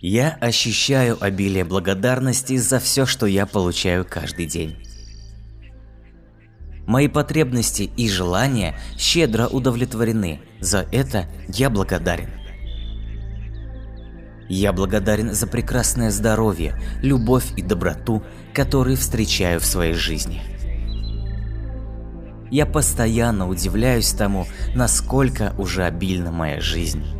Я ощущаю обилие благодарности за все, что я получаю каждый день. Мои потребности и желания щедро удовлетворены, за это я благодарен. Я благодарен за прекрасное здоровье, любовь и доброту, которые встречаю в своей жизни. Я постоянно удивляюсь тому, насколько уже обильна моя жизнь.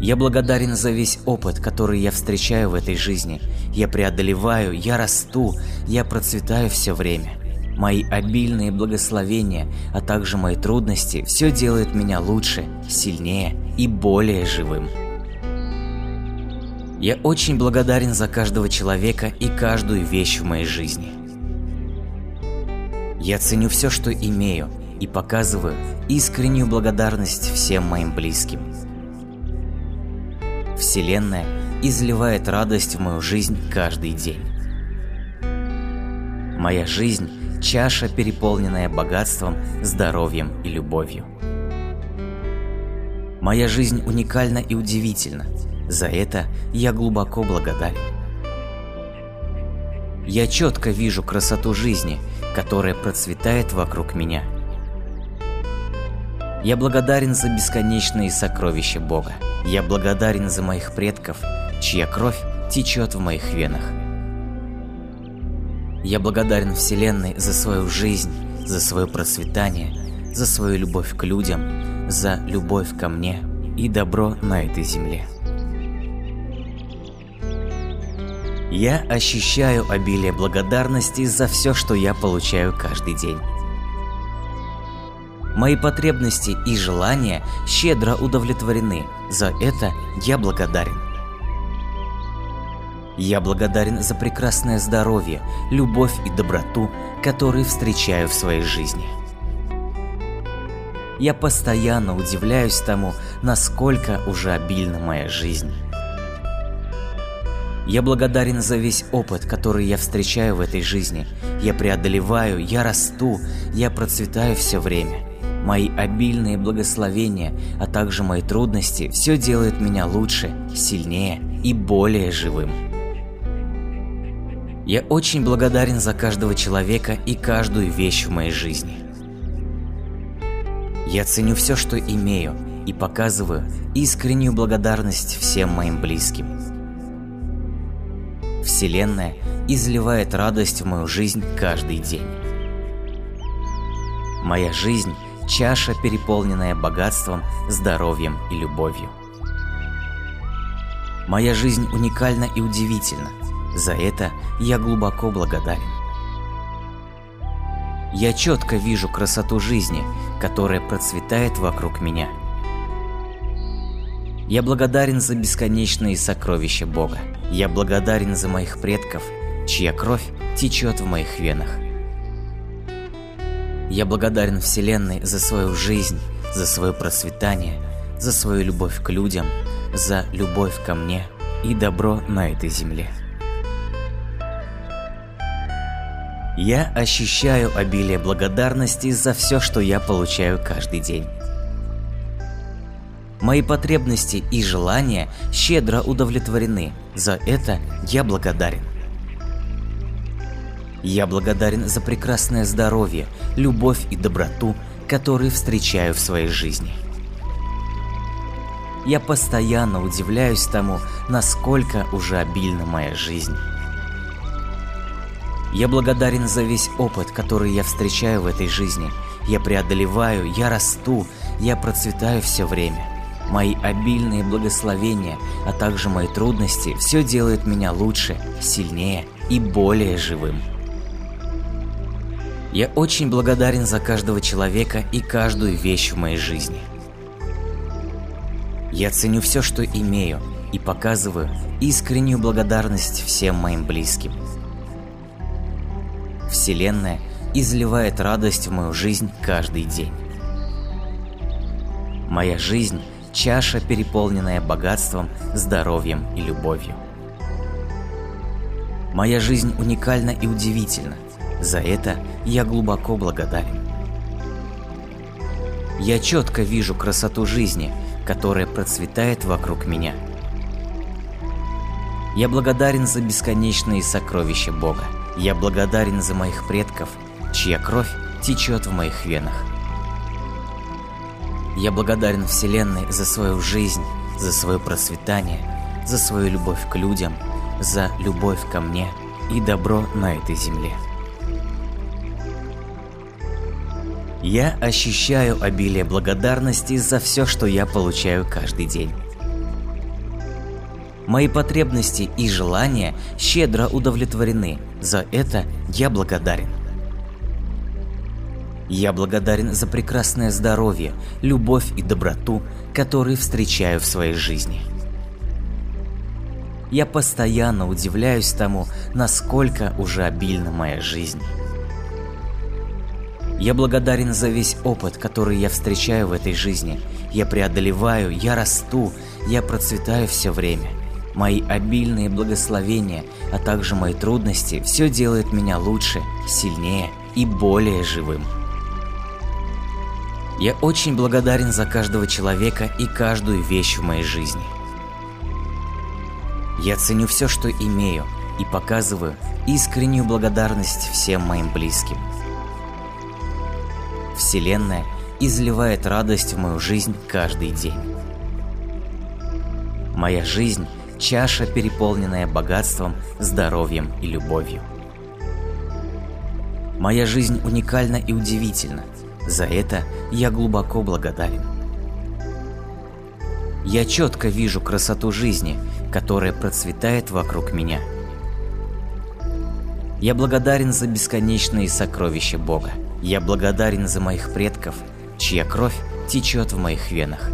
Я благодарен за весь опыт, который я встречаю в этой жизни. Я преодолеваю, я расту, я процветаю все время. Мои обильные благословения, а также мои трудности, все делает меня лучше, сильнее и более живым. Я очень благодарен за каждого человека и каждую вещь в моей жизни. Я ценю все, что имею, и показываю искреннюю благодарность всем моим близким. Вселенная изливает радость в мою жизнь каждый день. Моя жизнь – чаша, переполненная богатством, здоровьем и любовью. Моя жизнь уникальна и удивительна. За это я глубоко благодарен. Я четко вижу красоту жизни, которая процветает вокруг меня. Я благодарен за бесконечные сокровища Бога. Я благодарен за моих предков, чья кровь течет в моих венах. Я благодарен Вселенной за свою жизнь, за свое процветание, за свою любовь к людям, за любовь ко мне и добро на этой земле. Я ощущаю обилие благодарности за все, что я получаю каждый день. Мои потребности и желания щедро удовлетворены, за это я благодарен. Я благодарен за прекрасное здоровье, любовь и доброту, которые встречаю в своей жизни. Я постоянно удивляюсь тому, насколько уже обильна моя жизнь. Я благодарен за весь опыт, который я встречаю в этой жизни. Я преодолеваю, я расту, я процветаю все время. Мои обильные благословения, а также мои трудности – все делает меня лучше, сильнее и более живым. Я очень благодарен за каждого человека и каждую вещь в моей жизни. Я ценю все, что имею, и показываю искреннюю благодарность всем моим близким. Вселенная изливает радость в мою жизнь каждый день. Моя жизнь – чаша, переполненная богатством, здоровьем и любовью. Моя жизнь уникальна и удивительна. За это я глубоко благодарен. Я четко вижу красоту жизни, которая процветает вокруг меня. Я благодарен за бесконечные сокровища Бога. Я благодарен за моих предков, чья кровь течет в моих венах. Я благодарен Вселенной за свою жизнь, за свое процветание, за свою любовь к людям, за любовь ко мне и добро на этой земле. Я ощущаю обилие благодарности за все, что я получаю каждый день. Мои потребности и желания щедро удовлетворены, за это я благодарен. Я благодарен за прекрасное здоровье, любовь и доброту, которые встречаю в своей жизни. Я постоянно удивляюсь тому, насколько уже обильна моя жизнь. Я благодарен за весь опыт, который я встречаю в этой жизни. Я преодолеваю, я расту, я процветаю все время. Мои обильные благословения, а также мои трудности, все делает меня лучше, сильнее и более живым. Я очень благодарен за каждого человека и каждую вещь в моей жизни. Я ценю все, что имею, и показываю искреннюю благодарность всем моим близким. Вселенная изливает радость в мою жизнь каждый день. Моя жизнь – чаша, переполненная богатством, здоровьем и любовью. Моя жизнь уникальна и удивительна – за это я глубоко благодарен. Я четко вижу красоту жизни, которая процветает вокруг меня. Я благодарен за бесконечные сокровища Бога. Я благодарен за моих предков, чья кровь течет в моих венах. Я благодарен Вселенной за свою жизнь, за свое процветание, за свою любовь к людям, за любовь ко мне и добро на этой земле. Я ощущаю обилие благодарности за все, что я получаю каждый день. Мои потребности и желания щедро удовлетворены, за это я благодарен. Я благодарен за прекрасное здоровье, любовь и доброту, которые встречаю в своей жизни. Я постоянно удивляюсь тому, насколько уже обильна моя жизнь. Я благодарен за весь опыт, который я встречаю в этой жизни. Я преодолеваю, я расту, я процветаю все время. Мои обильные благословения, а также мои трудности, все делает меня лучше, сильнее и более живым. Я очень благодарен за каждого человека и каждую вещь в моей жизни. Я ценю все, что имею, и показываю искреннюю благодарность всем моим близким. Вселенная изливает радость в мою жизнь каждый день. Моя жизнь – чаша, переполненная богатством, здоровьем и любовью. Моя жизнь уникальна и удивительна. За это я глубоко благодарен. Я четко вижу красоту жизни, которая процветает вокруг меня. Я благодарен за бесконечные сокровища Бога. Я благодарен за моих предков, чья кровь течет в моих венах.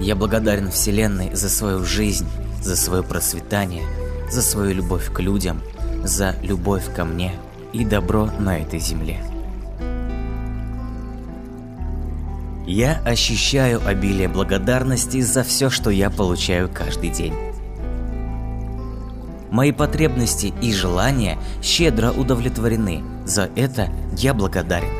Я благодарен Вселенной за свою жизнь, за свое процветание, за свою любовь к людям, за любовь ко мне и добро на этой земле. Я ощущаю обилие благодарности за все, что я получаю каждый день. Мои потребности и желания щедро удовлетворены, за это я благодарен.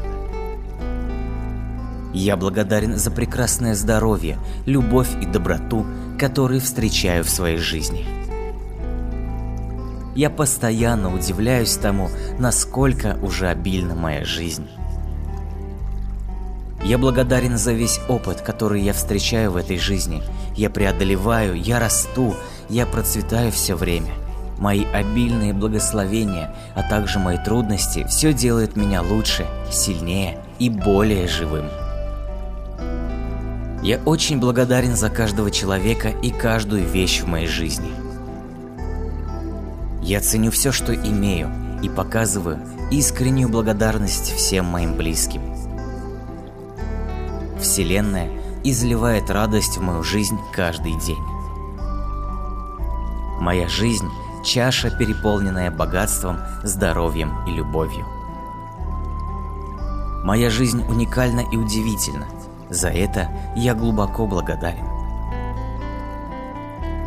Я благодарен за прекрасное здоровье, любовь и доброту, которые встречаю в своей жизни. Я постоянно удивляюсь тому, насколько уже обильна моя жизнь. Я благодарен за весь опыт, который я встречаю в этой жизни. Я преодолеваю, я расту, я процветаю все время – Мои обильные благословения, а также мои трудности – все делает меня лучше, сильнее и более живым. Я очень благодарен за каждого человека и каждую вещь в моей жизни. Я ценю все, что имею, и показываю искреннюю благодарность всем моим близким. Вселенная изливает радость в мою жизнь каждый день. Моя жизнь – чаша, переполненная богатством, здоровьем и любовью. Моя жизнь уникальна и удивительна. За это я глубоко благодарен.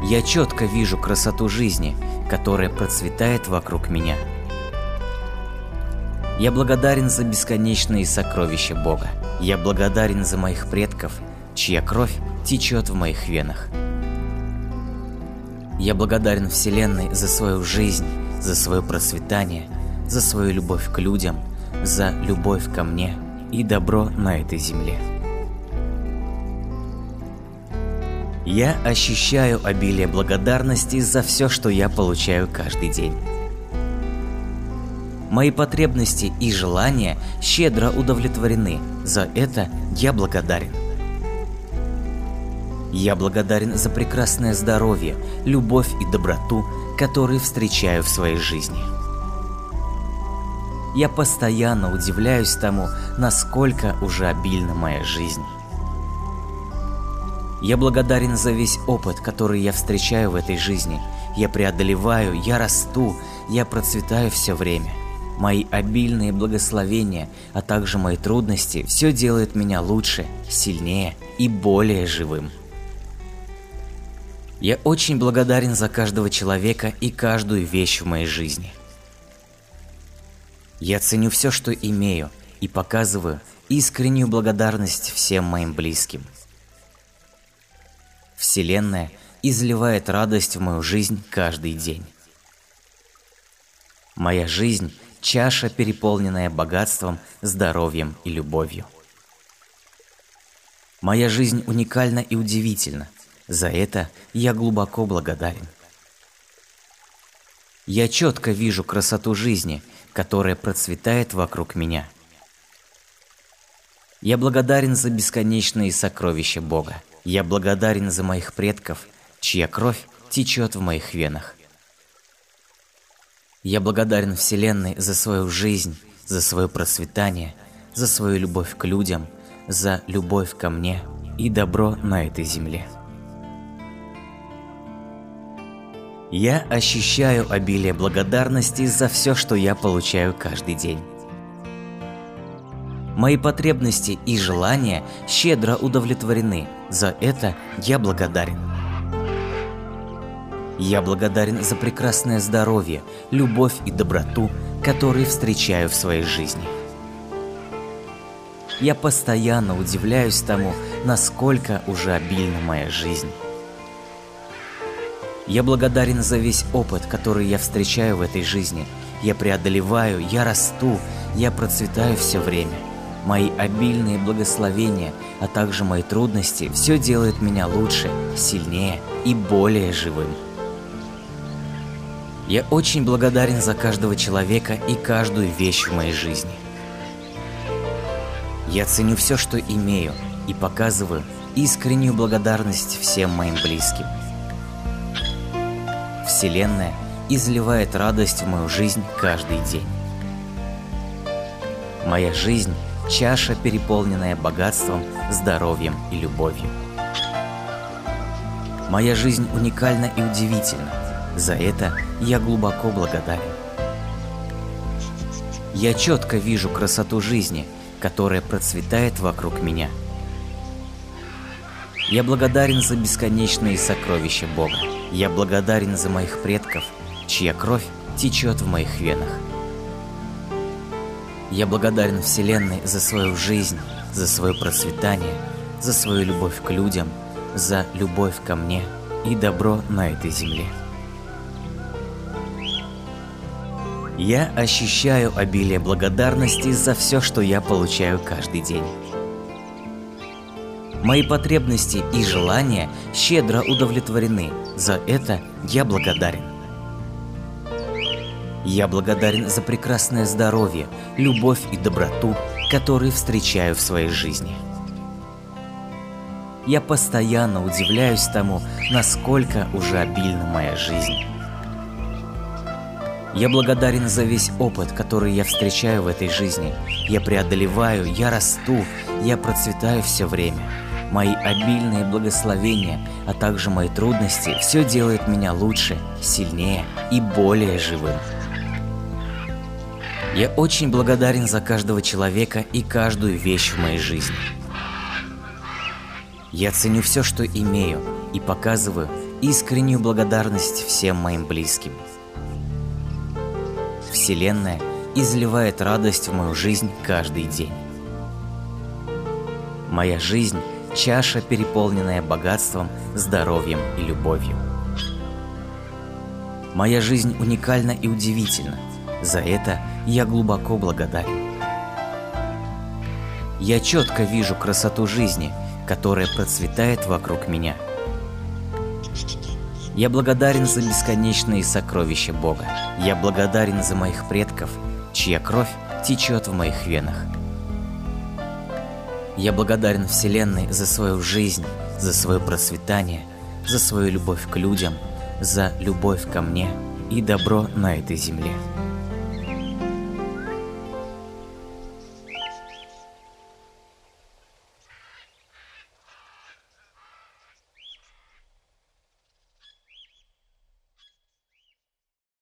Я четко вижу красоту жизни, которая процветает вокруг меня. Я благодарен за бесконечные сокровища Бога. Я благодарен за моих предков, чья кровь течет в моих венах. Я благодарен Вселенной за свою жизнь, за свое процветание, за свою любовь к людям, за любовь ко мне и добро на этой земле. Я ощущаю обилие благодарности за все, что я получаю каждый день. Мои потребности и желания щедро удовлетворены, за это я благодарен. Я благодарен за прекрасное здоровье, любовь и доброту, которые встречаю в своей жизни. Я постоянно удивляюсь тому, насколько уже обильна моя жизнь. Я благодарен за весь опыт, который я встречаю в этой жизни. Я преодолеваю, я расту, я процветаю все время. Мои обильные благословения, а также мои трудности, все делает меня лучше, сильнее и более живым. Я очень благодарен за каждого человека и каждую вещь в моей жизни. Я ценю все, что имею, и показываю искреннюю благодарность всем моим близким. Вселенная изливает радость в мою жизнь каждый день. Моя жизнь – чаша, переполненная богатством, здоровьем и любовью. Моя жизнь уникальна и удивительна. За это я глубоко благодарен. Я четко вижу красоту жизни, которая процветает вокруг меня. Я благодарен за бесконечные сокровища Бога. Я благодарен за моих предков, чья кровь течет в моих венах. Я благодарен Вселенной за свою жизнь, за свое процветание, за свою любовь к людям, за любовь ко мне и добро на этой земле. Я ощущаю обилие благодарности за все, что я получаю каждый день. Мои потребности и желания щедро удовлетворены, за это я благодарен. Я благодарен за прекрасное здоровье, любовь и доброту, которые встречаю в своей жизни. Я постоянно удивляюсь тому, насколько уже обильна моя жизнь. Я благодарен за весь опыт, который я встречаю в этой жизни. Я преодолеваю, я расту, я процветаю все время. Мои обильные благословения, а также мои трудности, все делает меня лучше, сильнее и более живым. Я очень благодарен за каждого человека и каждую вещь в моей жизни. Я ценю все, что имею, и показываю искреннюю благодарность всем моим близким. Вселенная изливает радость в мою жизнь каждый день. Моя жизнь – чаша, переполненная богатством, здоровьем и любовью. Моя жизнь уникальна и удивительна. За это я глубоко благодарен. Я четко вижу красоту жизни, которая процветает вокруг меня. Я благодарен за бесконечные сокровища Бога. Я благодарен за моих предков, чья кровь течет в моих венах. Я благодарен Вселенной за свою жизнь, за свое процветание, за свою любовь к людям, за любовь ко мне и добро на этой земле. Я ощущаю обилие благодарности за все, что я получаю каждый день. Мои потребности и желания щедро удовлетворены, за это я благодарен. Я благодарен за прекрасное здоровье, любовь и доброту, которые встречаю в своей жизни. Я постоянно удивляюсь тому, насколько уже обильна моя жизнь. Я благодарен за весь опыт, который я встречаю в этой жизни. Я преодолеваю, я расту, я процветаю все время. Мои обильные благословения, а также мои трудности, все делает меня лучше, сильнее и более живым. Я очень благодарен за каждого человека и каждую вещь в моей жизни. Я ценю все, что имею, и показываю искреннюю благодарность всем моим близким – Вселенная изливает радость в мою жизнь каждый день. Моя жизнь – чаша, переполненная богатством, здоровьем и любовью. Моя жизнь уникальна и удивительна. За это я глубоко благодарен. Я четко вижу красоту жизни, которая процветает вокруг меня – я благодарен за бесконечные сокровища Бога. Я благодарен за моих предков, чья кровь течет в моих венах. Я благодарен Вселенной за свою жизнь, за свое процветание, за свою любовь к людям, за любовь ко мне и добро на этой земле.